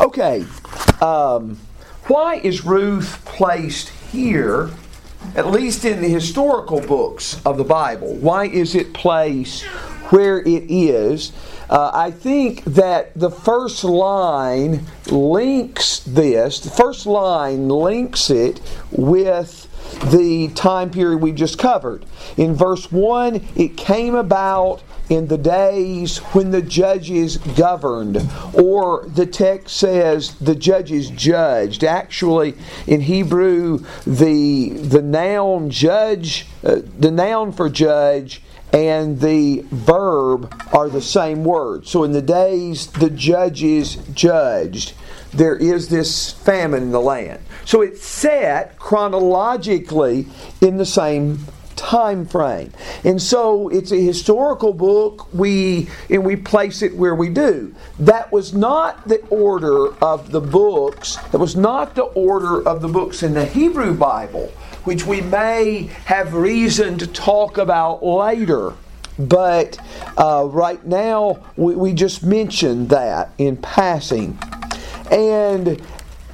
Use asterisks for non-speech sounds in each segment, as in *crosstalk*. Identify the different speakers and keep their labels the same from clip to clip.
Speaker 1: Okay, um, why is Ruth placed here, at least in the historical books of the Bible? Why is it placed where it is? Uh, I think that the first line links this, the first line links it with the time period we just covered. In verse 1, it came about in the days when the judges governed, or the text says the judges judged. Actually, in Hebrew, the the noun judge, uh, the noun for judge, and the verb are the same word. So in the days the judges judged, there is this famine in the land. So it's set chronologically in the same time frame. And so it's a historical book. We and we place it where we do. That was not the order of the books. That was not the order of the books in the Hebrew Bible, which we may have reason to talk about later. But uh, right now, we, we just mentioned that in passing. And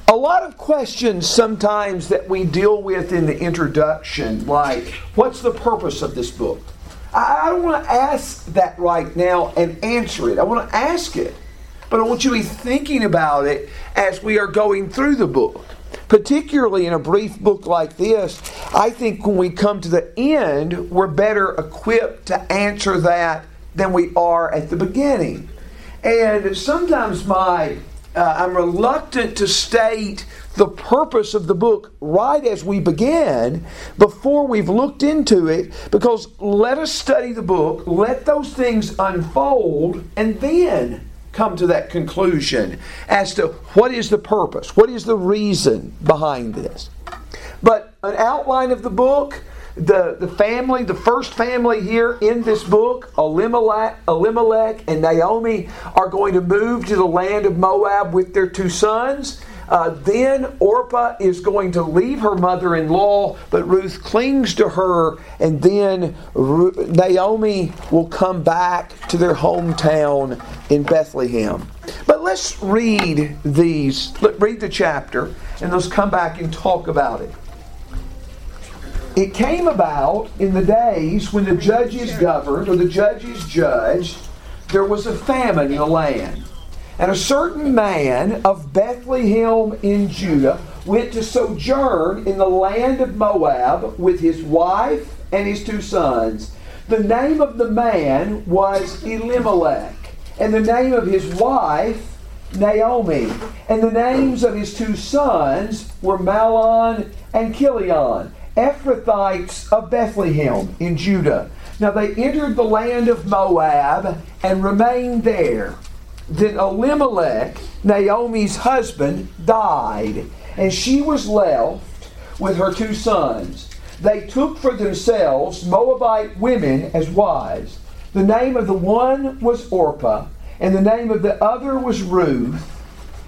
Speaker 1: a lot of questions sometimes that we deal with in the introduction, like, what's the purpose of this book? I don't want to ask that right now and answer it. I want to ask it, but I want you to be thinking about it as we are going through the book. Particularly in a brief book like this, I think when we come to the end, we're better equipped to answer that than we are at the beginning. And sometimes my uh, I'm reluctant to state the purpose of the book right as we begin before we've looked into it because let us study the book, let those things unfold, and then come to that conclusion as to what is the purpose, what is the reason behind this. But an outline of the book the, the family, the first family here in this book, Elimelech, Elimelech and Naomi, are going to move to the land of Moab with their two sons. Uh, then Orpah is going to leave her mother in law, but Ruth clings to her, and then Ru- Naomi will come back to their hometown in Bethlehem. But let's read these, let read the chapter, and let's come back and talk about it. It came about in the days when the judges governed or the judges judged, there was a famine in the land. And a certain man of Bethlehem in Judah went to sojourn in the land of Moab with his wife and his two sons. The name of the man was Elimelech, and the name of his wife, Naomi. And the names of his two sons were Mahlon and Chilion. Ephrathites of Bethlehem in Judah. Now they entered the land of Moab and remained there. Then Elimelech, Naomi's husband, died, and she was left with her two sons. They took for themselves Moabite women as wives. The name of the one was Orpah, and the name of the other was Ruth,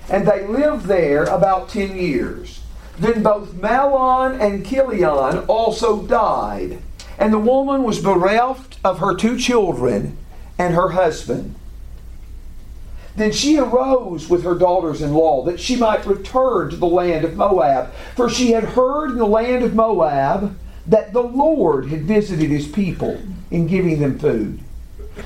Speaker 1: and they lived there about ten years. Then both Mahlon and Chilion also died, and the woman was bereft of her two children and her husband. Then she arose with her daughters in law that she might return to the land of Moab, for she had heard in the land of Moab that the Lord had visited his people in giving them food.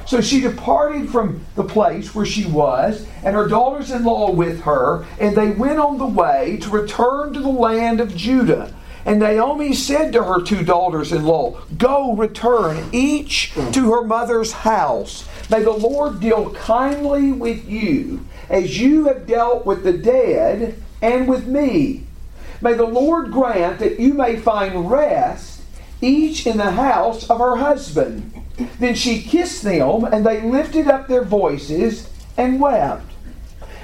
Speaker 1: So she departed from the place where she was, and her daughters in law with her, and they went on the way to return to the land of Judah. And Naomi said to her two daughters in law, Go return, each to her mother's house. May the Lord deal kindly with you, as you have dealt with the dead and with me. May the Lord grant that you may find rest, each in the house of her husband. Then she kissed them, and they lifted up their voices and wept.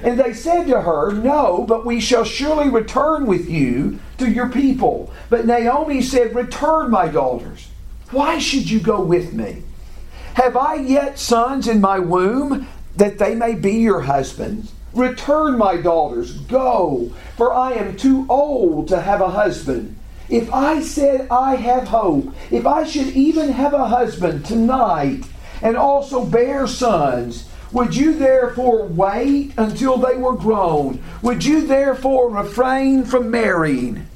Speaker 1: And they said to her, No, but we shall surely return with you to your people. But Naomi said, Return, my daughters. Why should you go with me? Have I yet sons in my womb that they may be your husbands? Return, my daughters, go, for I am too old to have a husband. If I said I have hope, if I should even have a husband tonight and also bear sons, Would you therefore wait until they were grown? Would you therefore refrain from marrying?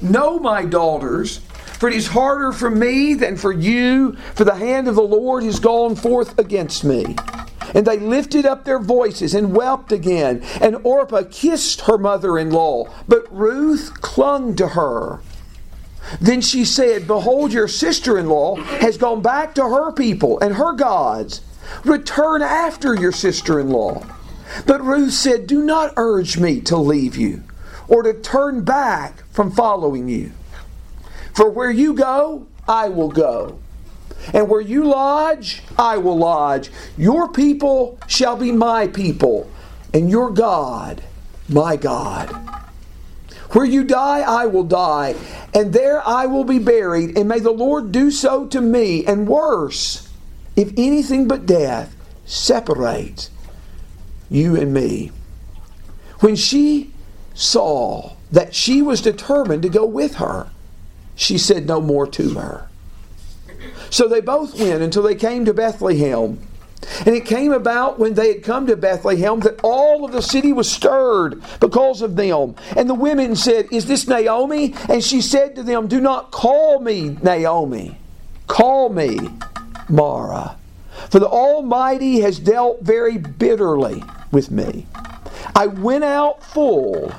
Speaker 1: No, my daughters, for it is harder for me than for you, for the hand of the Lord has gone forth against me. And they lifted up their voices and wept again. And Orpah kissed her mother in law, but Ruth clung to her. Then she said, Behold, your sister in law has gone back to her people and her gods. Return after your sister in law. But Ruth said, Do not urge me to leave you or to turn back from following you. For where you go, I will go. And where you lodge, I will lodge. Your people shall be my people, and your God, my God. Where you die, I will die, and there I will be buried, and may the Lord do so to me, and worse, if anything but death separates you and me. When she saw that she was determined to go with her, she said no more to her. So they both went until they came to Bethlehem. And it came about when they had come to Bethlehem that all of the city was stirred because of them. And the women said, Is this Naomi? And she said to them, Do not call me Naomi, call me Mara. For the Almighty has dealt very bitterly with me. I went out full,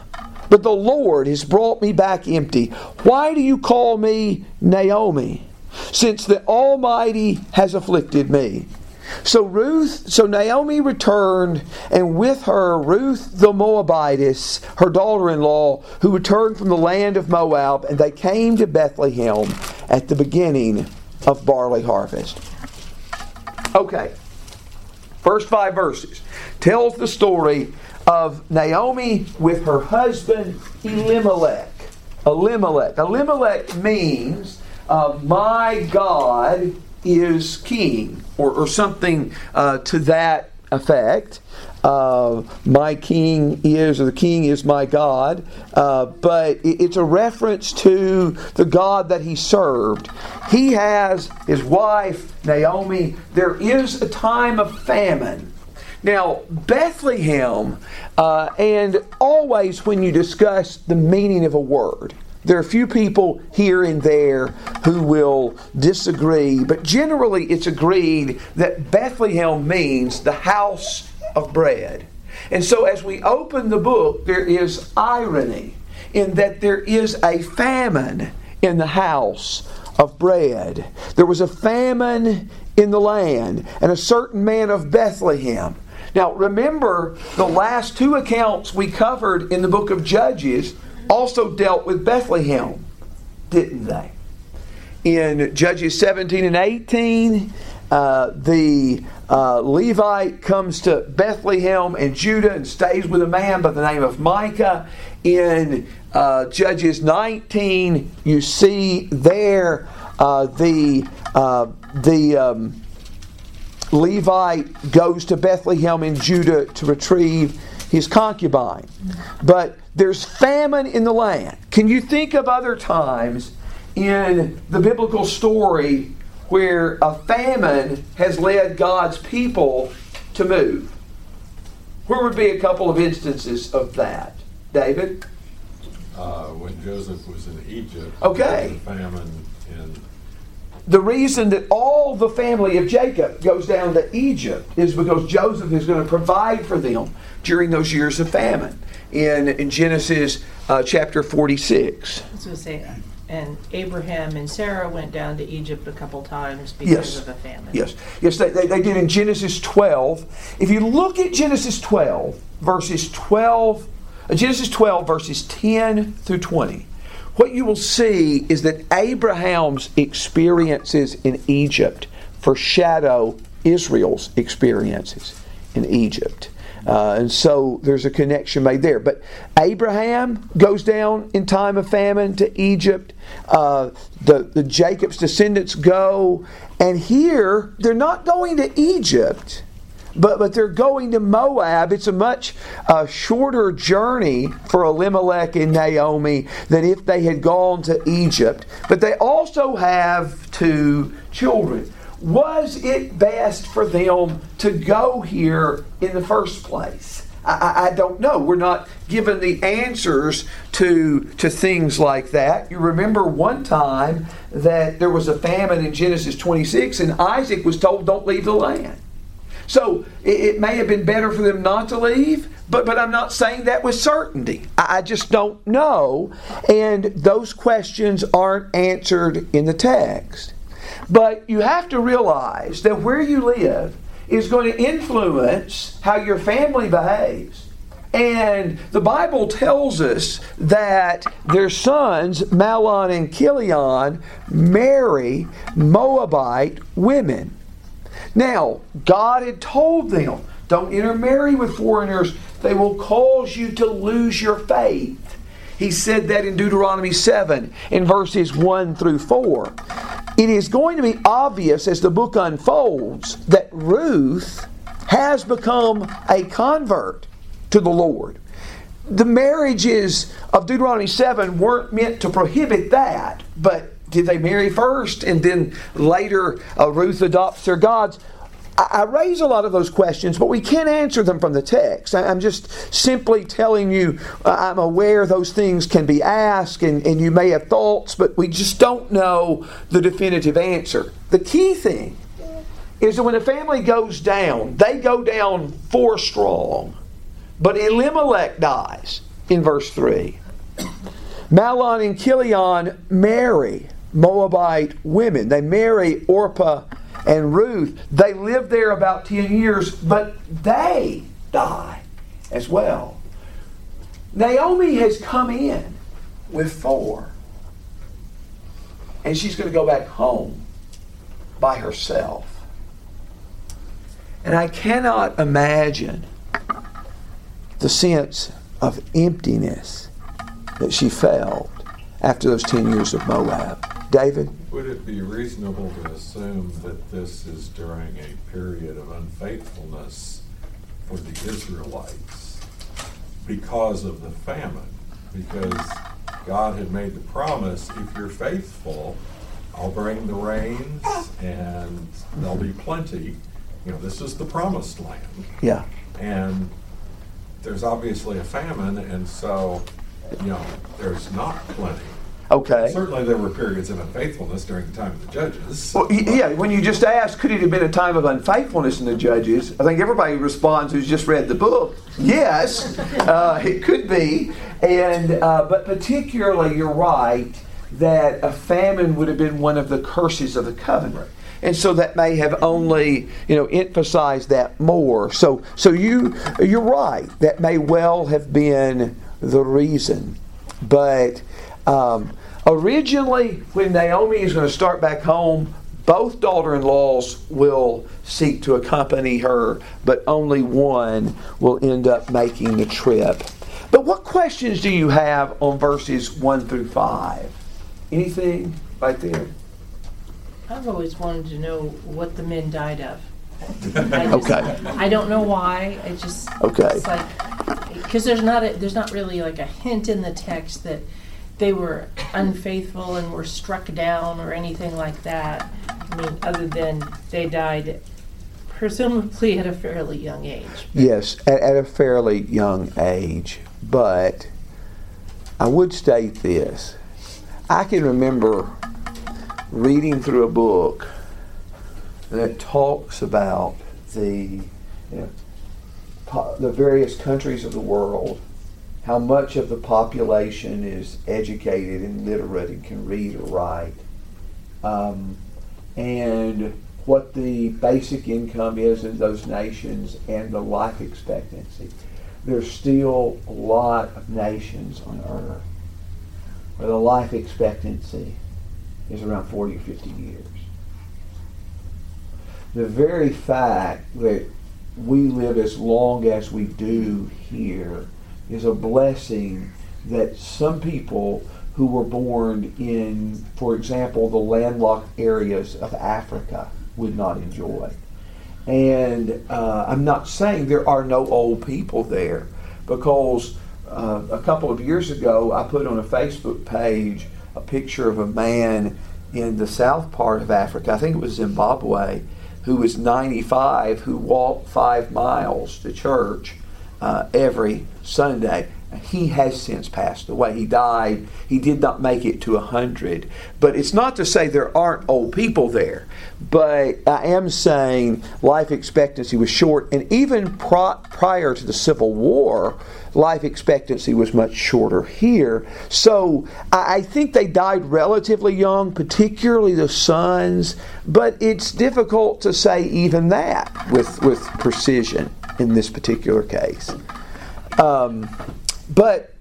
Speaker 1: but the Lord has brought me back empty. Why do you call me Naomi? since the Almighty has afflicted me. So Ruth, so Naomi returned, and with her Ruth the Moabitess, her daughter-in-law, who returned from the land of Moab, and they came to Bethlehem at the beginning of barley harvest. Okay, first five verses tells the story of Naomi with her husband Elimelech. Elimelech. Elimelech means uh, my God is king, or, or something uh, to that effect. Uh, my king is, or the king is my God, uh, but it's a reference to the God that he served. He has his wife, Naomi. There is a time of famine. Now, Bethlehem, uh, and always when you discuss the meaning of a word, there are a few people here and there who will disagree, but generally it's agreed that Bethlehem means the house of bread. And so as we open the book, there is irony in that there is a famine in the house of bread. There was a famine in the land, and a certain man of Bethlehem. Now, remember the last two accounts we covered in the book of Judges also dealt with Bethlehem, didn't they? In Judges 17 and 18, uh, the uh, Levite comes to Bethlehem and Judah and stays with a man by the name of Micah. In uh, Judges 19, you see there uh, the uh, the um, Levite goes to Bethlehem in Judah to retrieve his concubine. But there's famine in the land. Can you think of other times in the biblical story where a famine has led God's people to move? Where would be a couple of instances of that? David?
Speaker 2: Uh, when Joseph was in Egypt.
Speaker 1: Okay.
Speaker 2: famine in
Speaker 1: the reason that all the family of Jacob goes down to Egypt is because Joseph is going to provide for them during those years of famine in, in Genesis uh, chapter 46.
Speaker 3: I was going to say, and Abraham and Sarah went down to Egypt a couple times because
Speaker 1: Yes.
Speaker 3: of the famine.
Speaker 1: Yes, yes, they, they, they did in Genesis 12. If you look at Genesis 12, verses 12, uh, Genesis 12, verses 10 through 20, what you will see is that Abraham's experiences in Egypt foreshadow Israel's experiences in Egypt. Uh, and so there's a connection made there. But Abraham goes down in time of famine to Egypt. Uh, the, the Jacob's descendants go. And here, they're not going to Egypt but but they're going to Moab. It's a much uh, shorter journey for Elimelech and Naomi than if they had gone to Egypt. But they also have two children. was it best for them to go here in the first place? I, I, don't know. We're not given the answers to, to things like that. You remember one time that there was a famine in Genesis 26, and Isaac was told, Don't leave the land. So it, it may have been better for them not to leave, but, but I'm not saying that with certainty. I, I just don't know. And those questions aren't answered in the text. But you have to realize that where you live is going to influence how your family behaves. And the Bible tells us that their sons, Mahlon and Chilion, marry Moabite women. Now, God had told them, don't intermarry with foreigners, they will cause you to lose your faith. He said that in Deuteronomy 7 in verses 1 through 4. It is going to be obvious as the book unfolds that Ruth has become a convert to the Lord. The marriages of Deuteronomy 7 weren't meant to prohibit that, but did they marry first and then later uh, Ruth adopts their gods? I raise a lot of those questions, but we can't answer them from the text. I'm just simply telling you, uh, I'm aware those things can be asked and, and you may have thoughts, but we just don't know the definitive answer. The key thing is that when a family goes down, they go down four strong. But Elimelech dies in verse 3. Mahlon and Chilion marry Moabite women. They marry Orpah and Ruth, they live there about 10 years, but they die as well. Naomi has come in with four, and she's going to go back home by herself. And I cannot imagine the sense of emptiness that she felt after those 10 years of Moab. David?
Speaker 2: Would it be reasonable to assume that this is during a period of unfaithfulness for the Israelites because of the famine? Because God had made the promise if you're faithful, I'll bring the rains and there'll be plenty. You know, this is the promised land.
Speaker 1: Yeah.
Speaker 2: And there's obviously a famine, and so, you know, there's not plenty.
Speaker 1: Okay.
Speaker 2: Certainly, there were periods of unfaithfulness during the time of the judges.
Speaker 1: Well, yeah, when you just asked, could it have been a time of unfaithfulness in the judges? I think everybody responds who's just read the book. Yes, uh, it could be, and uh, but particularly, you're right that a famine would have been one of the curses of the covenant. And so that may have only, you know, emphasized that more. So, so you, you're right. That may well have been the reason, but um, originally, when Naomi is going to start back home, both daughter in laws will seek to accompany her, but only one will end up making the trip. But what questions do you have on verses 1 through 5? Anything right there?
Speaker 3: I've always wanted to know what the men died of. *laughs* I just,
Speaker 1: Okay.
Speaker 3: I don't know why. I just
Speaker 1: Okay.
Speaker 3: It's like because there's not a, there's not really like a hint in the text that they were unfaithful and were struck down or anything like that. I mean, other than they died presumably at a fairly young age.
Speaker 1: Yes, at, at a fairly young age. But I would state this. I can remember reading through a book that talks about the you know, the various countries of the world, how much of the population is educated and literate and can read or write, um, and what the basic income is in those nations and the life expectancy. There's still a lot of nations on earth where the life expectancy is around 40 or 50 years. The very fact that we live as long as we do here is a blessing that some people who were born in, for example, the landlocked areas of Africa would not enjoy. And uh, I'm not saying there are no old people there because uh, a couple of years ago I put on a Facebook page a picture of a man in the south part of Africa, I think it was Zimbabwe, who was 95, who walked five miles to church uh, every Sunday. He has since passed away. He died. He did not make it to 100. But it's not to say there aren't old people there. But I am saying life expectancy was short. And even prior to the Civil War, life expectancy was much shorter here. So I, I think they died relatively young, particularly the sons. But it's difficult to say even that with, with precision in this particular case. Um, but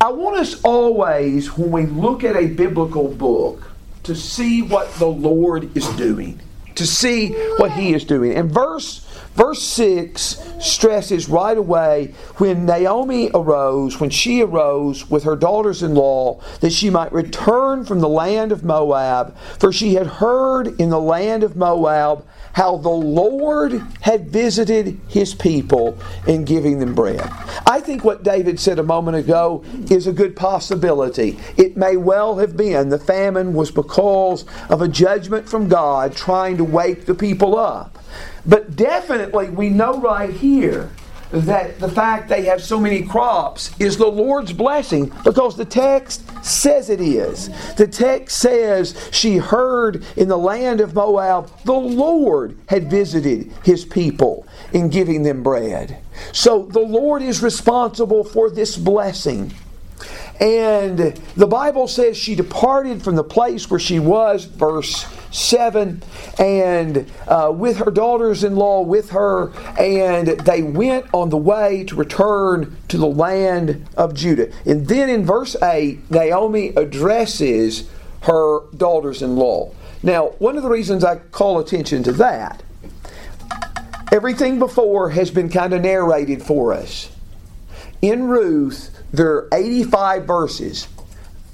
Speaker 1: I want us always, when we look at a biblical book, to see what the Lord is doing, to see what He is doing. And verse Verse 6 stresses right away when Naomi arose, when she arose with her daughters in law, that she might return from the land of Moab, for she had heard in the land of Moab how the Lord had visited his people in giving them bread. I think what David said a moment ago is a good possibility. It may well have been the famine was because of a judgment from God trying to wake the people up. But definitely, we know right here that the fact they have so many crops is the Lord's blessing because the text says it is. The text says she heard in the land of Moab the Lord had visited his people in giving them bread. So the Lord is responsible for this blessing. And the Bible says she departed from the place where she was, verse 7, and uh, with her daughters in law with her, and they went on the way to return to the land of Judah. And then in verse 8, Naomi addresses her daughters in law. Now, one of the reasons I call attention to that, everything before has been kind of narrated for us. In Ruth, there are 85 verses.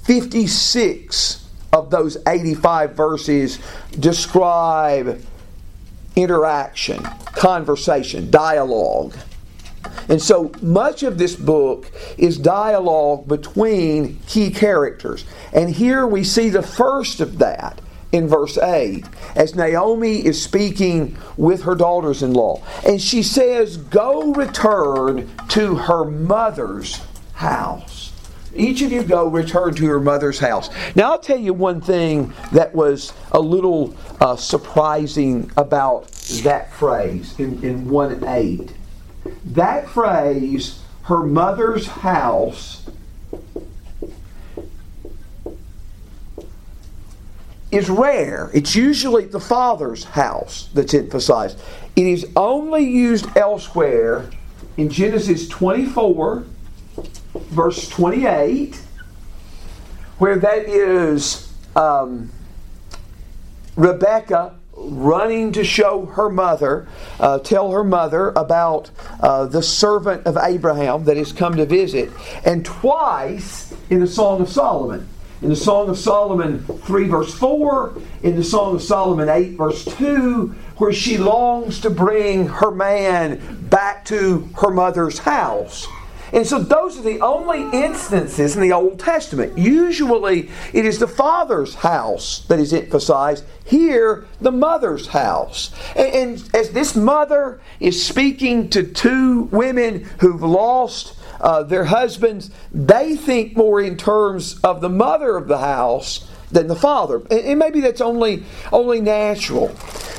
Speaker 1: 56 of those 85 verses describe interaction, conversation, dialogue. And so much of this book is dialogue between key characters. And here we see the first of that in verse 8 as Naomi is speaking with her daughters in law. And she says, Go return to her mother's house. Each of you go return to your mother's house. Now, I'll tell you one thing that was a little uh, surprising about that phrase in, in 1 8. That phrase, her mother's house, is rare. It's usually the father's house that's emphasized. It is only used elsewhere in Genesis 24 verse 28, where that is um, Rebecca running to show her mother, uh, tell her mother about uh, the servant of Abraham that has come to visit, and twice in the Song of Solomon. In the Song of Solomon 3, verse 4, in the Song of Solomon 8, verse 2, where she longs to bring her man back to her mother's house. And so those are the only instances in the Old Testament. Usually it is the father's house that is emphasized. Here, the mother's house. And, and as this mother is speaking to two women who've lost uh, their husbands, they think more in terms of the mother of the house than the father. And maybe that's only, only natural.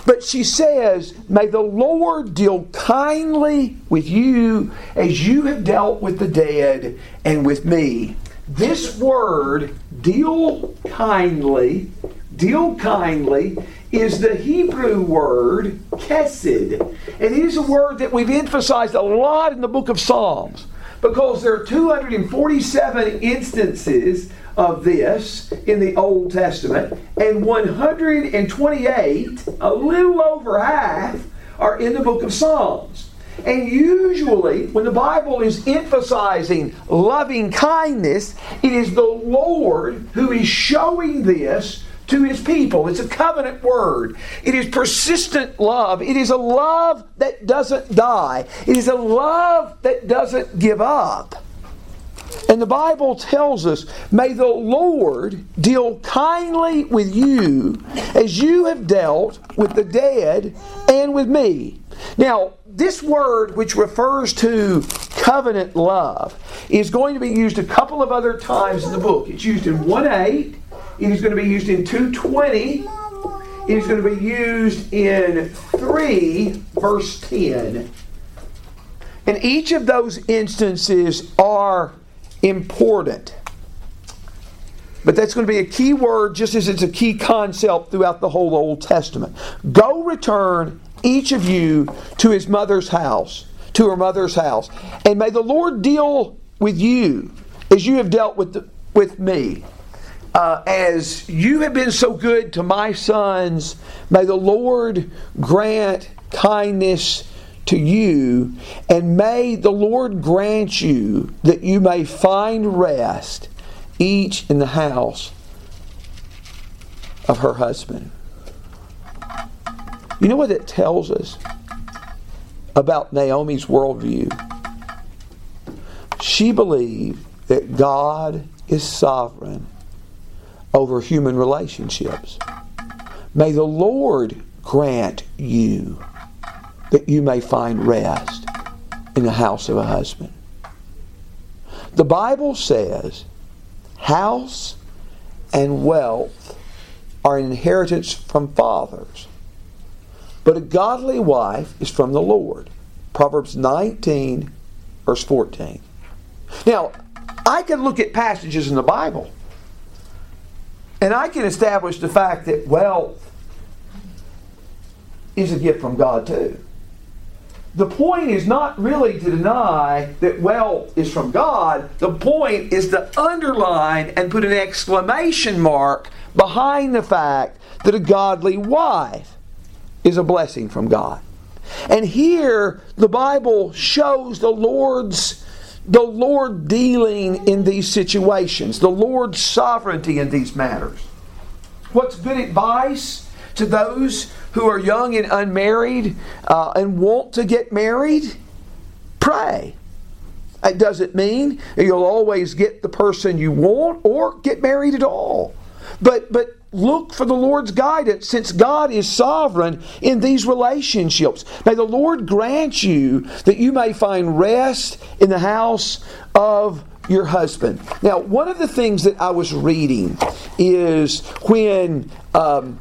Speaker 1: But she says, May the Lord deal kindly with you as you have dealt with the dead and with me. This word, deal kindly, deal kindly, is the Hebrew word chesed. And it is a word that we've emphasized a lot in the book of Psalms because there are 247 instances of this in the Old Testament, and 128, a little over half, are in the book of Psalms. And usually, when the Bible is emphasizing loving kindness, it is the Lord who is showing this to his people. It's a covenant word. It is persistent love. It is a love that doesn't die. It is a love that doesn't give up. And the Bible tells us, May the Lord deal kindly with you as you have dealt with the dead and with me. Now, this word, which refers to covenant love, is going to be used a couple of other times in the book. It's used in 1 8, it is going to be used in 220, it is going to be used in 3, verse 10. And each of those instances are important. But that's going to be a key word just as it's a key concept throughout the whole Old Testament. Go return each of you to his mother's house, to her mother's house. And may the Lord deal with you as you have dealt with, the, with me. Uh, as you have been so good to my sons, may the Lord grant kindness to you, and may the Lord grant you that you may find rest, each in the house of her husband. You know what it tells us about Naomi's worldview? She believed that God is sovereign over human relationships. May the Lord grant you that you may find rest in the house of a husband. The Bible says house and wealth are an inheritance from fathers, but a godly wife is from the Lord. Proverbs 19, verse 14. Now, I can look at passages in the Bible and I can establish the fact that wealth is a gift from God too the point is not really to deny that wealth is from God. The point is to underline and put an exclamation mark behind the fact that a godly wife is a blessing from God. And here the Bible shows the Lord's the Lord dealing in these situations, the Lord's sovereignty in these matters. What's good advice to those who are young and unmarried uh, and want to get married, pray. It doesn't mean you'll always get the person you want or get married at all. But but look for the Lord's guidance since God is sovereign in these relationships. May the Lord grant you that you may find rest in the house of your husband. Now, one of the things that I was reading is when um,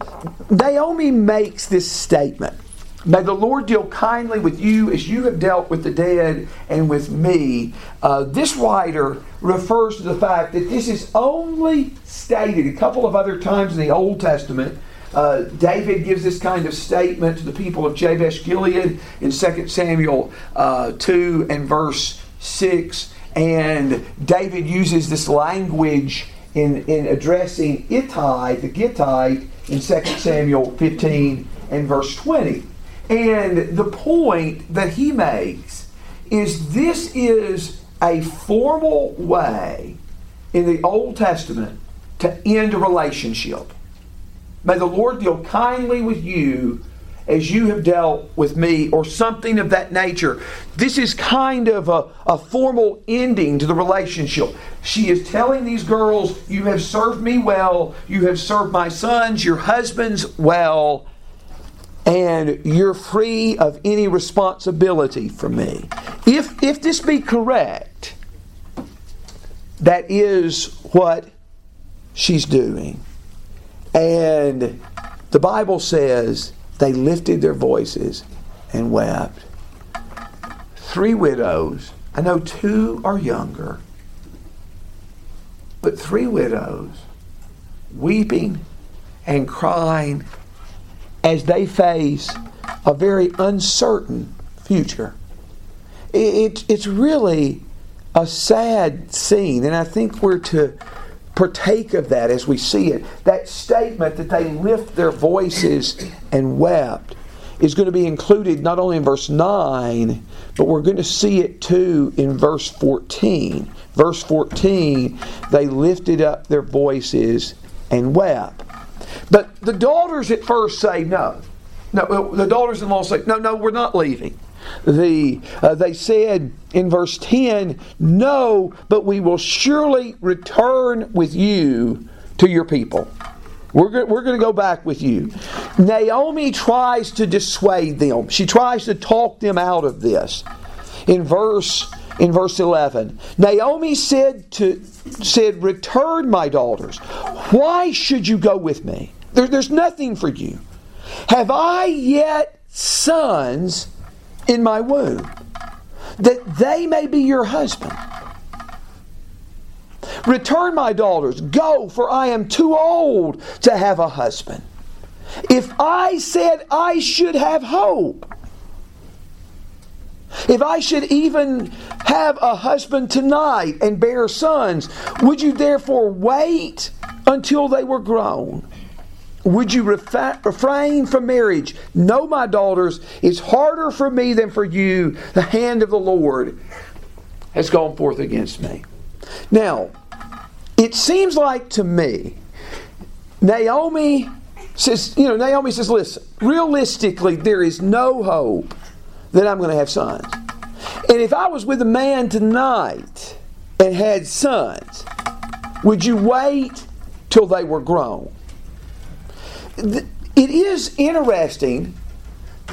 Speaker 1: Naomi makes this statement. May the Lord deal kindly with you as you have dealt with the dead and with me. Uh, this writer refers to the fact that this is only stated a couple of other times in the Old Testament. Uh, David gives this kind of statement to the people of Jabesh Gilead in 2 Samuel uh, 2 and verse 6. And David uses this language in, in addressing Ittai, the Gittite, in 2 Samuel 15 and verse 20. And the point that he makes is this is a formal way in the Old Testament to end a relationship. May the Lord deal kindly with you as you have dealt with me, or something of that nature. This is kind of a, a formal ending to the relationship. She is telling these girls, You have served me well, you have served my sons, your husbands well, and you're free of any responsibility for me. If, if this be correct, that is what she's doing. And the Bible says they lifted their voices and wept. Three widows, I know two are younger, but three widows weeping and crying as they face a very uncertain future. It, it's really a sad scene, and I think we're to partake of that as we see it. That statement that they lift their voices and wept is going to be included not only in verse 9, but we're going to see it too in verse 14. Verse 14, they lifted up their voices and wept. But the daughters at first say no. No, the daughters in law say, no, no, we're not leaving. The, uh, they said in verse 10, No, but we will surely return with you to your people. We're, go- we're going to go back with you. Naomi tries to dissuade them. She tries to talk them out of this. In verse in verse 11, Naomi said to said, "Return, my daughters. Why should you go with me? There, there's nothing for you. Have I yet sons in my womb, that they may be your husband?" Return, my daughters, go, for I am too old to have a husband. If I said I should have hope, if I should even have a husband tonight and bear sons, would you therefore wait until they were grown? Would you refa- refrain from marriage? No, my daughters, it's harder for me than for you. The hand of the Lord has gone forth against me. Now, it seems like to me, Naomi says, you know, Naomi says, listen, realistically, there is no hope that I'm going to have sons. And if I was with a man tonight and had sons, would you wait till they were grown? It is interesting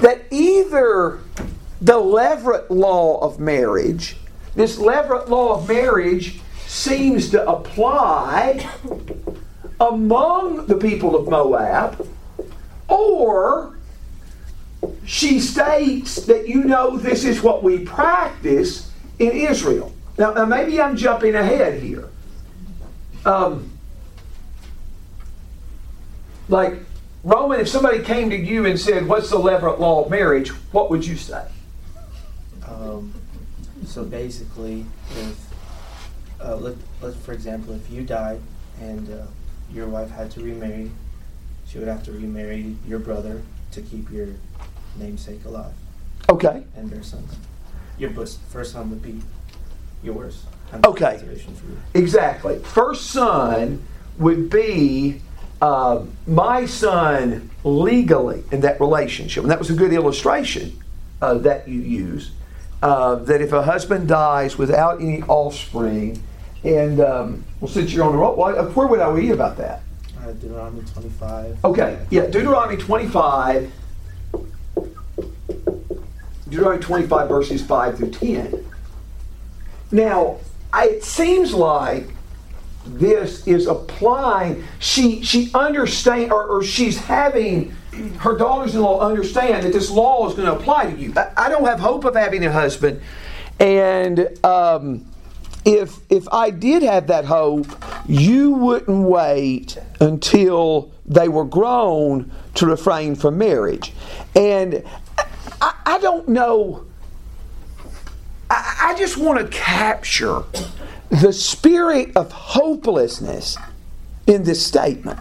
Speaker 1: that either the Levirate law of marriage, this Levirate law of marriage seems to apply among the people of Moab, or she states that you know this is what we practice in Israel. Now, now maybe I'm jumping ahead here. Um, like, Roman, if somebody came to you and said, What's the Levirate law of marriage? What would you say?
Speaker 4: Um, so basically, if uh, let, let for example, if you died and uh, your wife had to remarry, she would have to remarry your brother to keep your namesake alive
Speaker 1: Okay.
Speaker 4: and bear sons. Your first son would be yours.
Speaker 1: Okay. Exactly. First son would be uh, my son legally in that relationship. And that was a good illustration uh, that you use. Uh, that if a husband dies without any offspring, and um, well, since you're on the roll, why- where would I read about that?
Speaker 4: Uh, Deuteronomy 25.
Speaker 1: Okay, yeah, Deuteronomy 25. Deuteronomy 25, verses 5 through 10. Now, I, it seems like this is applying, she, she understand, or, or she's having her daughters-in-law understand that this law is going to apply to you. I, I don't have hope of having a husband, and um, if if I did have that hope, you wouldn't wait until they were grown to refrain from marriage. And I, I don't know. I, I just want to capture the spirit of hopelessness in this statement.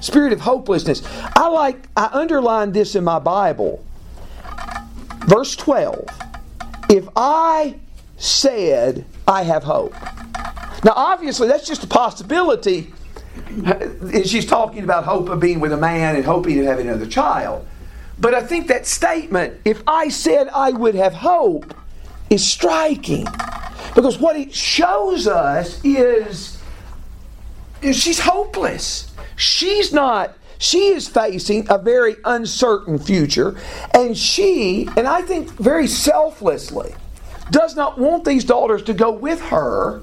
Speaker 1: Spirit of hopelessness. I like I underlined this in my Bible. Verse 12. If I said I have hope. Now obviously that's just a possibility. She's talking about hope of being with a man and hoping to have another child. But I think that statement, if I said I would have hope, is striking. Because what it shows us is, is she's hopeless. She's not, she is facing a very uncertain future. And she, and I think very selflessly, does not want these daughters to go with her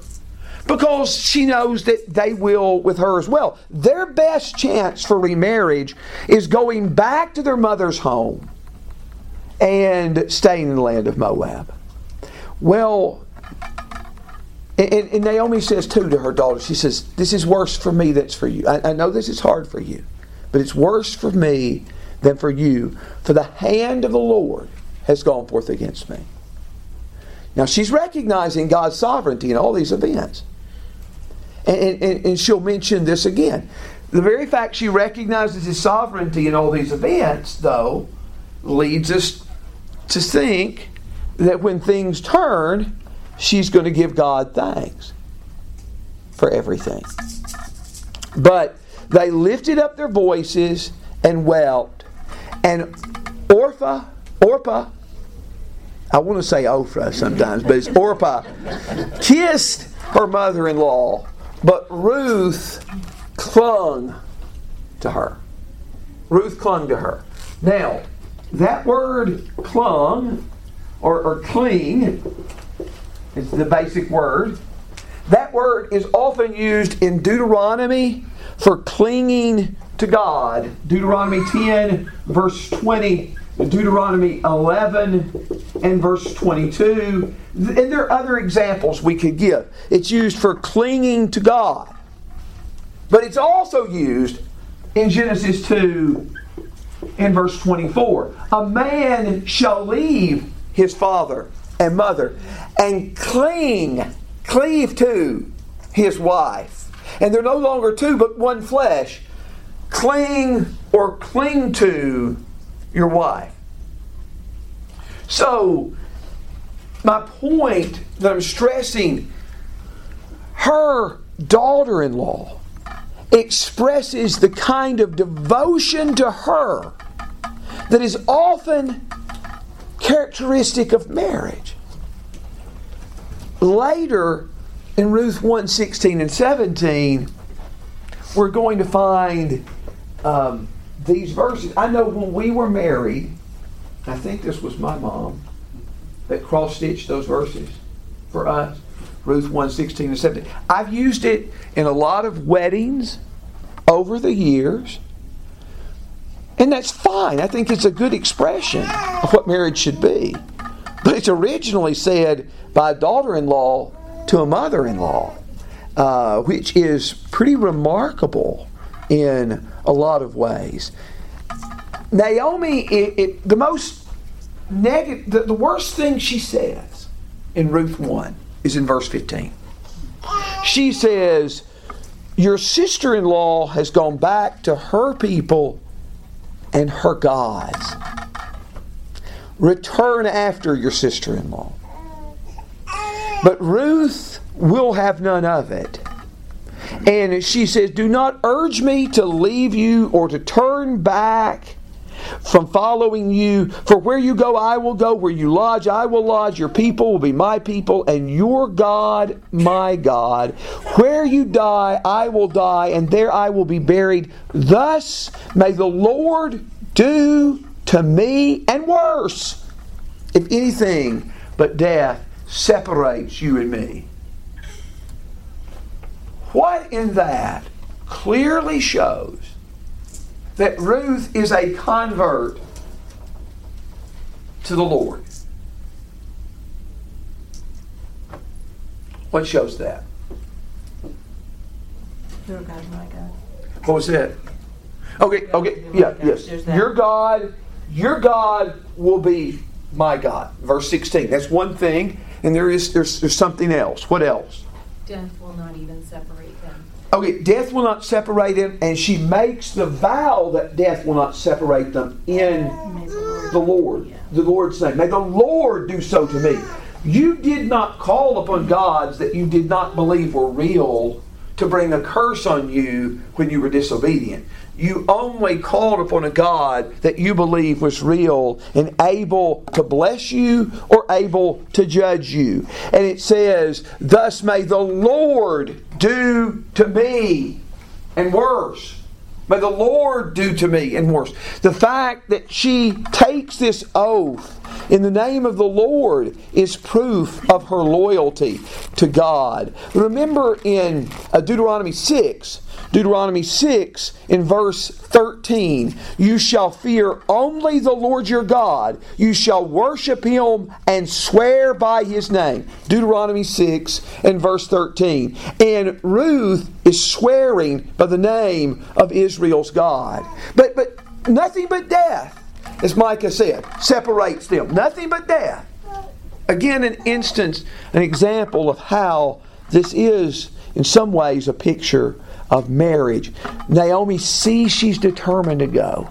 Speaker 1: because she knows that they will with her as well. Their best chance for remarriage is going back to their mother's home and staying in the land of Moab. Well, and, and Naomi says too to her daughter, she says, This is worse for me than it's for you. I, I know this is hard for you, but it's worse for me than for you, for the hand of the Lord has gone forth against me. Now she's recognizing God's sovereignty in all these events. And, and, and she'll mention this again. The very fact she recognizes his sovereignty in all these events, though, leads us to think that when things turn, she's going to give God thanks for everything. But they lifted up their voices and wept. And Orpha, Orpah, I want to say Ophrah sometimes, but it's Orpah, kissed her mother in law, but Ruth clung to her. Ruth clung to her. Now, that word clung or, or cling is the basic word. That word is often used in Deuteronomy for clinging to God. Deuteronomy 10, verse 20, Deuteronomy 11, and verse 22. And there are other examples we could give. It's used for clinging to God. But it's also used in Genesis 2 in verse 24. A man shall leave his father and mother and cling, cleave to his wife. And they're no longer two, but one flesh. Cling or cling to your wife. So, my point that I'm stressing her daughter in law expresses the kind of devotion to her that is often characteristic of marriage. Later in Ruth 1 16 and 17, we're going to find um, these verses. I know when we were married, I think this was my mom that cross stitched those verses for us. Ruth 1 16 and 17. I've used it in a lot of weddings over the years. And that's fine. I think it's a good expression of what marriage should be. But it's originally said by a daughter in law to a mother in law, uh, which is pretty remarkable in a lot of ways. Naomi, it, it, the most negative, the, the worst thing she says in Ruth 1 is in verse 15. She says, Your sister in law has gone back to her people and her gods. Return after your sister in law. But Ruth will have none of it. And she says, Do not urge me to leave you or to turn back from following you. For where you go, I will go. Where you lodge, I will lodge. Your people will be my people, and your God, my God. Where you die, I will die, and there I will be buried. Thus may the Lord do to me, and worse, if anything but death separates you and me. What in that clearly shows that Ruth is a convert to the Lord. What shows that?
Speaker 3: Your God, is my God.
Speaker 1: What was that? Okay, okay, yeah, yes. Your God, your God will be my God. Verse 16. That's one thing. And there is there's, there's something else. What else?
Speaker 5: Death will not even separate them.
Speaker 1: Okay, death will not separate them, and she makes the vow that death will not separate them in
Speaker 3: the Lord-
Speaker 1: the Lord's name. May the Lord do so to me. You did not call upon gods that you did not believe were real to bring a curse on you when you were disobedient. You only called upon a God that you believe was real and able to bless you or able to judge you. And it says, Thus may the Lord do to me and worse. May the Lord do to me and worse. The fact that she takes this oath in the name of the Lord is proof of her loyalty to God. Remember in uh, Deuteronomy 6, Deuteronomy 6 in verse 13, you shall fear only the Lord your God. You shall worship him and swear by his name. Deuteronomy 6 and verse 13. And Ruth is swearing by the name of Israel's God. But but nothing but death, as Micah said, separates them. Nothing but death. Again, an instance, an example of how this is, in some ways, a picture of marriage. Naomi sees she's determined to go,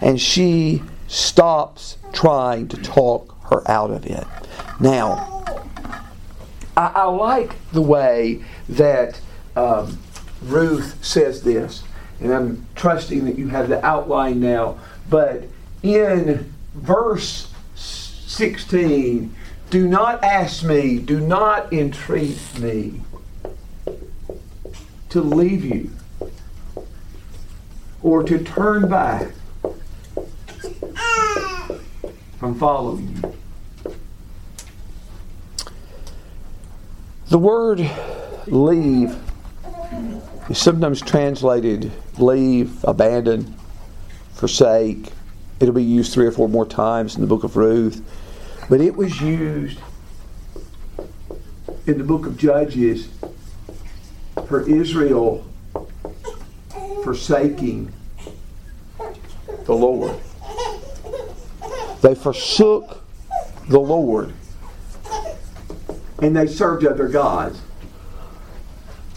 Speaker 1: and she stops trying to talk her out of it. Now, I, I like the way that um, Ruth says this, and I'm trusting that you have the outline now. But in verse 16, do not ask me, do not entreat me to leave you or to turn back from following you. The word leave is sometimes translated leave, abandon, forsake. It'll be used three or four more times in the book of Ruth. But it was used in the book of Judges for Israel forsaking the Lord. They forsook the Lord and they served other gods.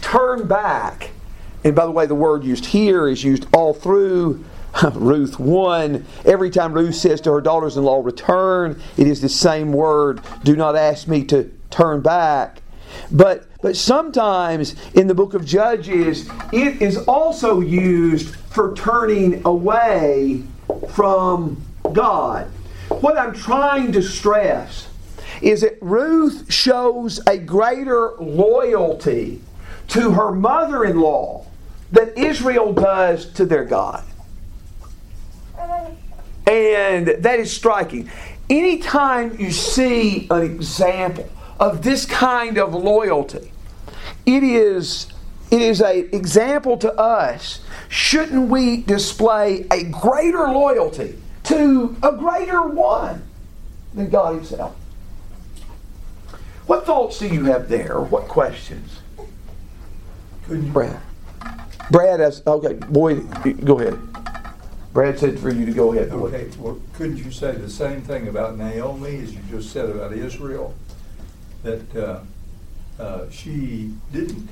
Speaker 1: Turn back. And by the way, the word used here is used all through *laughs* Ruth 1. Every time Ruth says to her daughters in law, return, it is the same word. Do not ask me to turn back. But, but sometimes in the book of Judges, it is also used for turning away from God. What I'm trying to stress is that Ruth shows a greater loyalty to her mother in law than Israel does to their God. And that is striking. Anytime you see an example of this kind of loyalty, it is it is an example to us. Shouldn't we display a greater loyalty to a greater one than God Himself? What thoughts do you have there? What questions? Brad. Brad, as okay, boy, go ahead. Brad said for you to go ahead.
Speaker 6: okay, well, couldn't you say the same thing about Naomi as you just said about Israel? That uh, uh, she didn't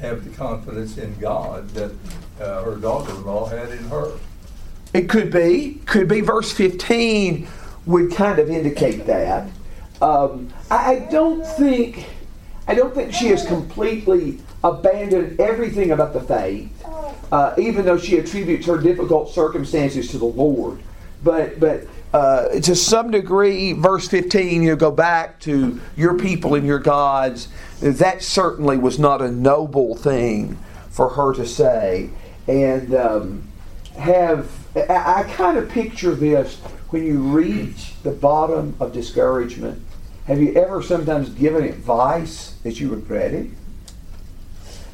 Speaker 6: have the confidence in God that uh, her daughter-in-law had in her.
Speaker 1: It could be. Could be. Verse 15 would kind of indicate that. Um, I, I don't think. I don't think she has completely abandoned everything about the faith, uh, even though she attributes her difficult circumstances to the Lord. But but uh, to some degree, verse 15, you go back to your people and your gods. That certainly was not a noble thing for her to say. And um, have, I, I kind of picture this when you reach the bottom of discouragement. Have you ever sometimes given advice that you regretted?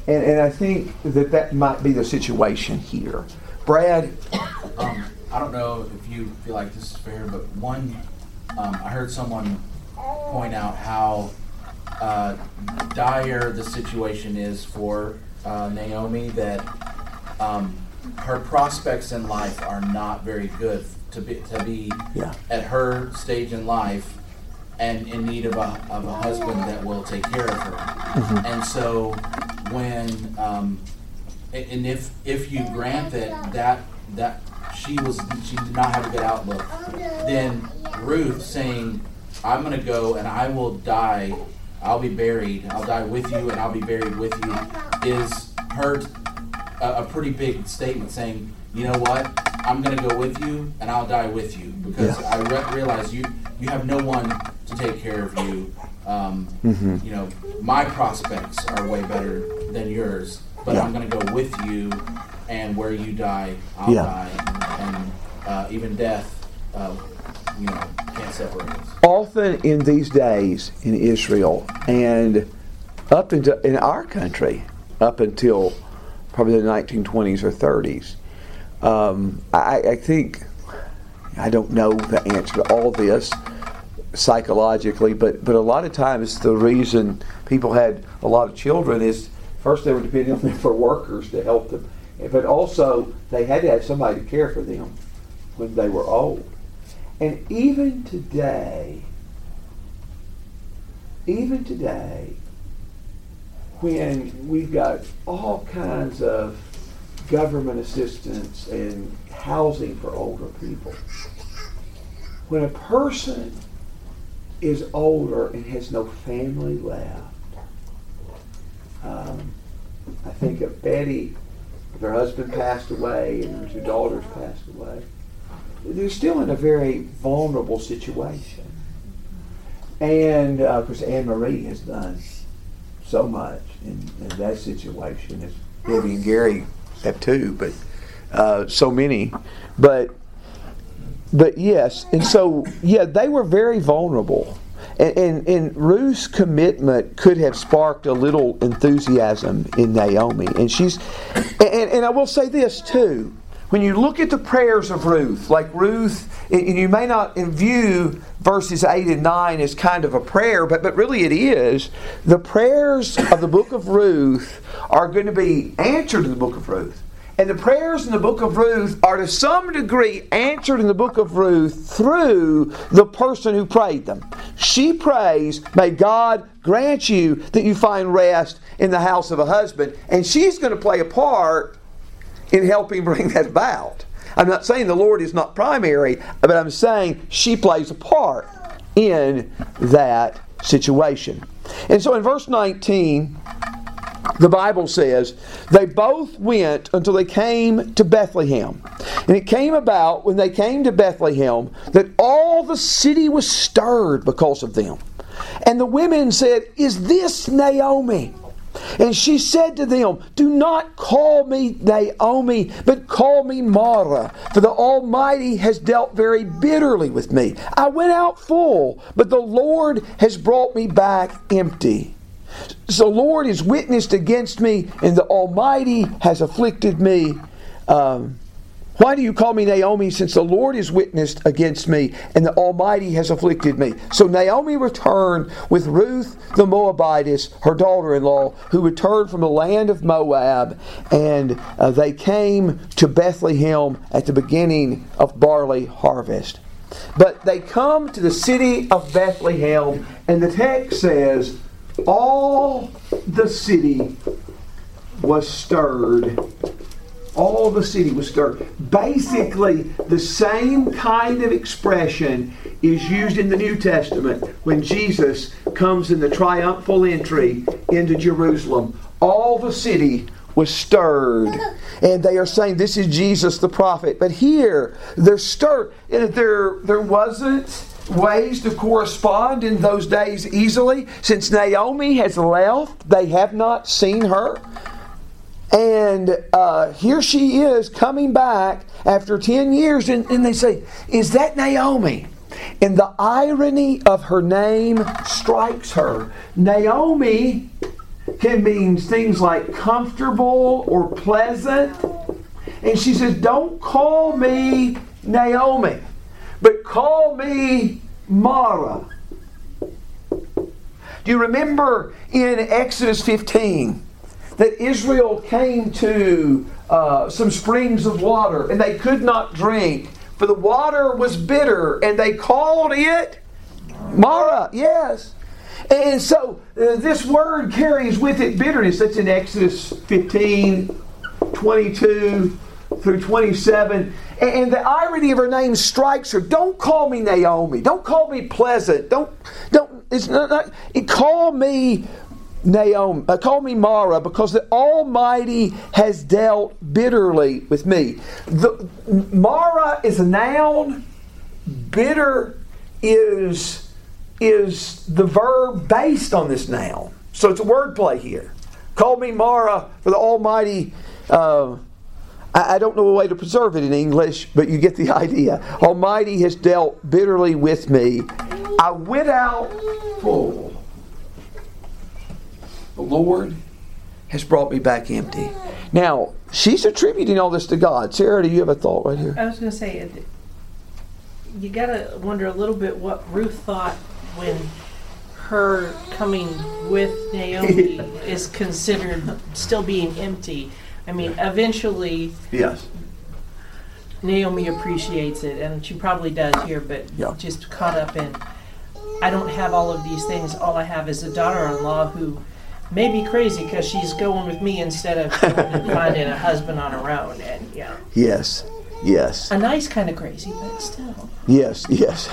Speaker 1: And, and I think that that might be the situation here. Brad,
Speaker 7: Um, I don't know if you feel like this is fair, but one, um, I heard someone point out how uh, dire the situation is for uh, Naomi that um, her prospects in life are not very good to be to be
Speaker 1: Yeah.
Speaker 7: at her stage in life and in need of a, of a husband that will take care of her. And so when um, and if if you grant that that that she was she did not have a good outlook, then Ruth saying, "I'm going to go and I will die. I'll be buried. I'll die with you and I'll be buried with you," is her a, a pretty big statement saying, "You know what? I'm going to go with you and I'll die with you because
Speaker 1: Yeah.
Speaker 7: I re- realize you you have no one to take care of you." Um,
Speaker 1: Mm-hmm.
Speaker 7: You know, my prospects are way better than yours, but
Speaker 1: Yeah.
Speaker 7: I'm going to go with you, and where you die, I'll
Speaker 1: Yeah.
Speaker 7: die, and uh, even death, uh, you know, can't separate us.
Speaker 1: often in these days in Israel and up into in our country, up until probably the 1920s or 30s, um, I, I think I don't know the answer to all this psychologically, but but a lot of times the reason people had a lot of children is first they were depending on them for workers to help them, but also they had to have somebody to care for them when they were old. And even today, even today, when we've got all kinds of government assistance and housing for older people, when a person is older and has no family left, um, I think of Betty, her husband passed away and her two daughters passed away. they're still in a very vulnerable situation. And uh, of course, Anne Marie has done so much in, in that situation. As and Gary have two, but uh, so many. But but yes, and so yeah, they were very vulnerable. And, and, and, Ruth's commitment could have sparked a little enthusiasm in Naomi. And she's, and, and I will say this too when you look at the prayers of Ruth, like Ruth, and you may not view verses 8 and 9 as kind of a prayer, but, but really it is, the prayers of the book of Ruth are going to be answered in the book of Ruth. And the prayers in the book of Ruth are to some degree answered in the book of Ruth through the person who prayed them. She prays, May God grant you that you find rest in the house of a husband. And she's going to play a part in helping bring that about. I'm not saying the Lord is not primary, but I'm saying she plays a part in that situation. And so in verse 19, the Bible says, they both went until they came to Bethlehem. And it came about when they came to Bethlehem that all the city was stirred because of them. And the women said, Is this Naomi? And she said to them, Do not call me Naomi, but call me Mara, for the Almighty has dealt very bitterly with me. I went out full, but the Lord has brought me back empty. So, the Lord is witnessed against me, and the Almighty has afflicted me. Um, why do you call me Naomi, since the Lord is witnessed against me, and the Almighty has afflicted me? So Naomi returned with Ruth the Moabitess, her daughter in law, who returned from the land of Moab, and uh, they came to Bethlehem at the beginning of barley harvest. But they come to the city of Bethlehem, and the text says, All the city was stirred all the city was stirred. Basically, the same kind of expression is used in the New Testament when Jesus comes in the triumphal entry into Jerusalem. All the city was stirred. And they are saying this is Jesus the prophet. But here, they're stirred. And There, there wasn't ways to correspond in those days easily. Since Naomi has left, they have not seen her. And uh, here she is coming back after 10 years, and, and they say, Is that Naomi? And the irony of her name strikes her. Naomi can mean things like comfortable or pleasant. And she says, Don't call me Naomi, but call me Mara. Do you remember in Exodus 15? That Israel came to uh, some springs of water and they could not drink, for the water was bitter, and they called it Mara. Yes. And so uh, this word carries with it bitterness. That's in Exodus 15, 22 through 27. And the irony of her name strikes her. Don't call me Naomi. Don't call me pleasant. Don't, don't, it's not, not call me Naomi, uh, call me Mara, because the Almighty has dealt bitterly with me. The, Mara is a noun. Bitter is is the verb based on this noun. So it's a wordplay here. Call me Mara, for the Almighty. Uh, I, don't know a way to preserve it in English, but you get the *laughs* idea. Almighty has dealt bitterly with me. I went out full the Lord has brought me back empty. Now, she's attributing all this to God. Sarah, do you have a thought right here?
Speaker 3: I was going to say, you got to wonder a little bit what Ruth thought when her coming with Naomi *laughs* is considered still being empty. I mean, eventually,
Speaker 1: yes,
Speaker 3: Naomi appreciates it, and she probably does here, but yeah. just caught up in. I don't have all of these things. All I have is a daughter-in-law who may be crazy because she's going with me instead of *laughs* finding a husband on her own. And yeah.
Speaker 1: Yes. Yes.
Speaker 3: A nice kind of crazy, but still.
Speaker 1: Yes, yes.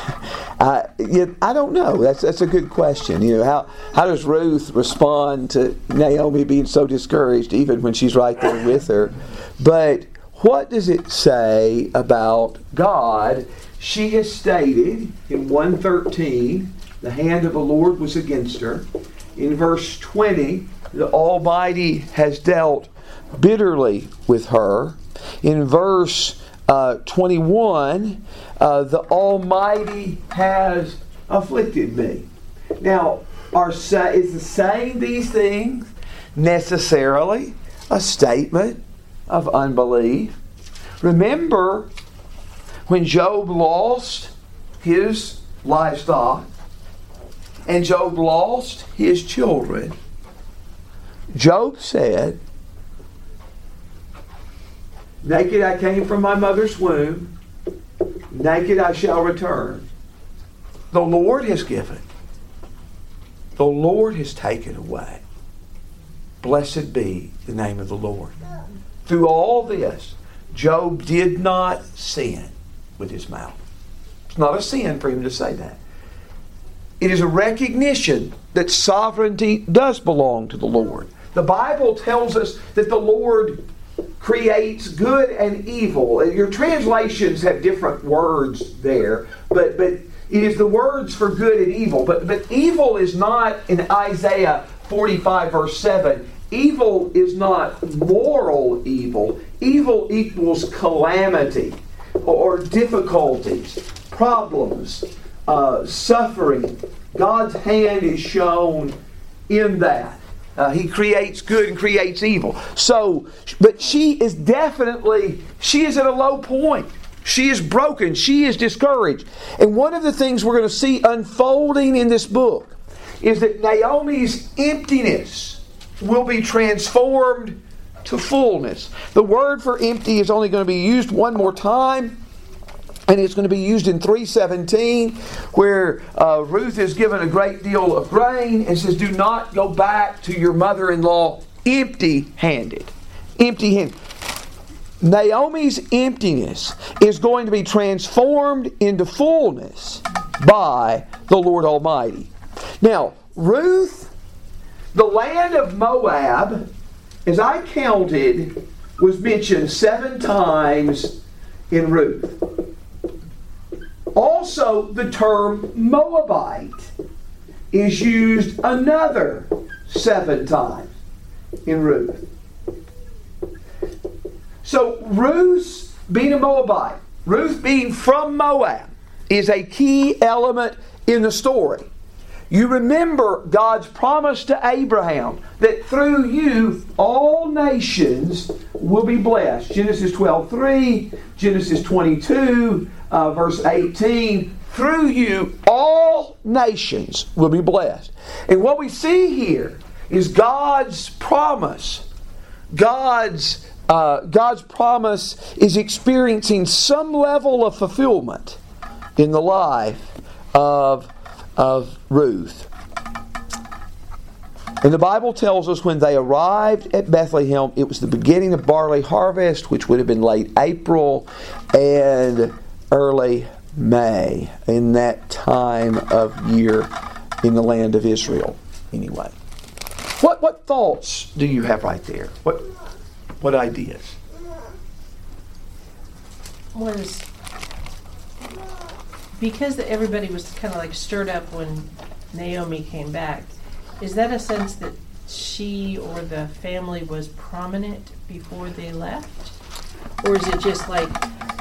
Speaker 1: I, yeah, I don't know. That's that's a good question. You know, how how does Ruth respond to Naomi being so discouraged, even when she's right there with her? But what does it say about God? She has stated in 113, the hand of the Lord was against her. In verse 20, the Almighty has dealt bitterly with her. In verse uh, 21, uh, the Almighty has afflicted me. Now, are is the saying these things necessarily a statement of unbelief? Remember when Job lost his livestock and Job lost his children, Job said, Naked I came from my mother's womb, naked I shall return. The Lord has given, the Lord has taken away. Blessed be the name of the Lord. Through all this, Job did not sin with his mouth. It's not a sin for him to say that. It is a recognition that sovereignty does belong to the Lord. The Bible tells us that the Lord creates good and evil. Your translations have different words there, but but it is the words for good and evil. But but evil is not in Isaiah 45 verse 7. Evil is not moral evil. Evil equals calamity or difficulties, problems, uh, suffering. God's hand is shown in that. Uh, he creates good and creates evil. So, but she is definitely, she is at a low point. She is broken. She is discouraged. And one of the things we're going to see unfolding in this book is that Naomi's emptiness will be transformed to fullness. The word for empty is only going to be used one more time and it's going to be used in 317 where uh, ruth is given a great deal of grain and says do not go back to your mother-in-law empty handed empty handed naomi's emptiness is going to be transformed into fullness by the lord almighty. Now ruth the land of moab as i counted was mentioned seven times in ruth also, the term Moabite is used another seven times in Ruth. So, Ruth being a Moabite, Ruth being from Moab, is a key element in the story. You remember God's promise to Abraham that through you all nations will be blessed. Genesis 12 3, Genesis 22, uh, verse 18, through you all nations will be blessed. And what we see here is God's promise. God's uh, God's promise is experiencing some level of fulfillment in the life of, of Ruth. And the Bible tells us when they arrived at Bethlehem, it was the beginning of barley harvest, which would have been late April, and early May in that time of year in the land of Israel. Anyway, what what thoughts do you have right there? What what ideas?
Speaker 3: Was because everybody was kind of like stirred up when Naomi came back. Is that a sense that she or the family was prominent before they left? Or is it just like,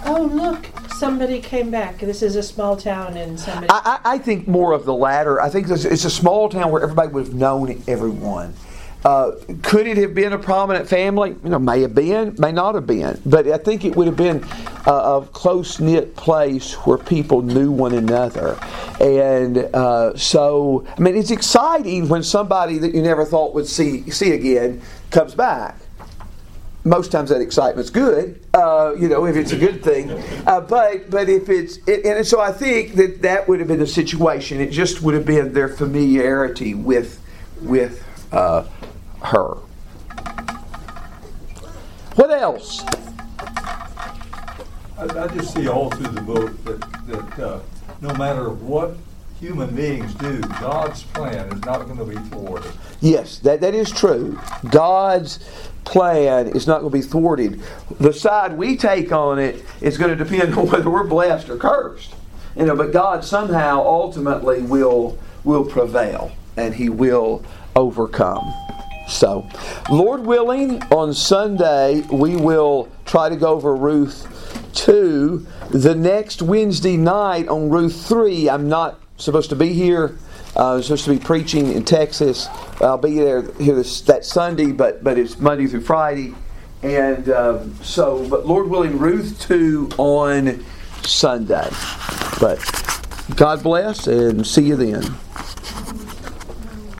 Speaker 3: oh, look, somebody came back. This is a small town and somebody.
Speaker 1: I, I, I think more of the latter. I think it's, it's a small town where everybody would have known everyone. Uh, could it have been a prominent family? You know, may have been, may not have been. But I think it would have been a, a close knit place where people knew one another. And uh, so, I mean, it's exciting when somebody that you never thought would see see again comes back most times that excitement's good, uh, you know, if it's a good thing. Uh, but but if it's it, and so I think that that would have been the situation. It just would have been their familiarity with with uh, her. What else?
Speaker 6: I, I, just see all through the book that that uh, no matter what human beings do, God's plan is not going to be thwarted.
Speaker 1: Yes, that, that is true. God's plan is not going to be thwarted. The side we take on it is going to depend *laughs* on whether we're blessed or cursed. You know, but God somehow ultimately will will prevail and he will overcome. So, Lord willing, on Sunday we will try to go over Ruth 2. The next Wednesday night on Ruth 3, I'm not supposed to be here. Uh, I'm supposed to be preaching in Texas. I'll be there here this, that Sunday, but but it's Monday through Friday, and um, so. But Lord willing, Ruth two on Sunday. But God bless, and see you then.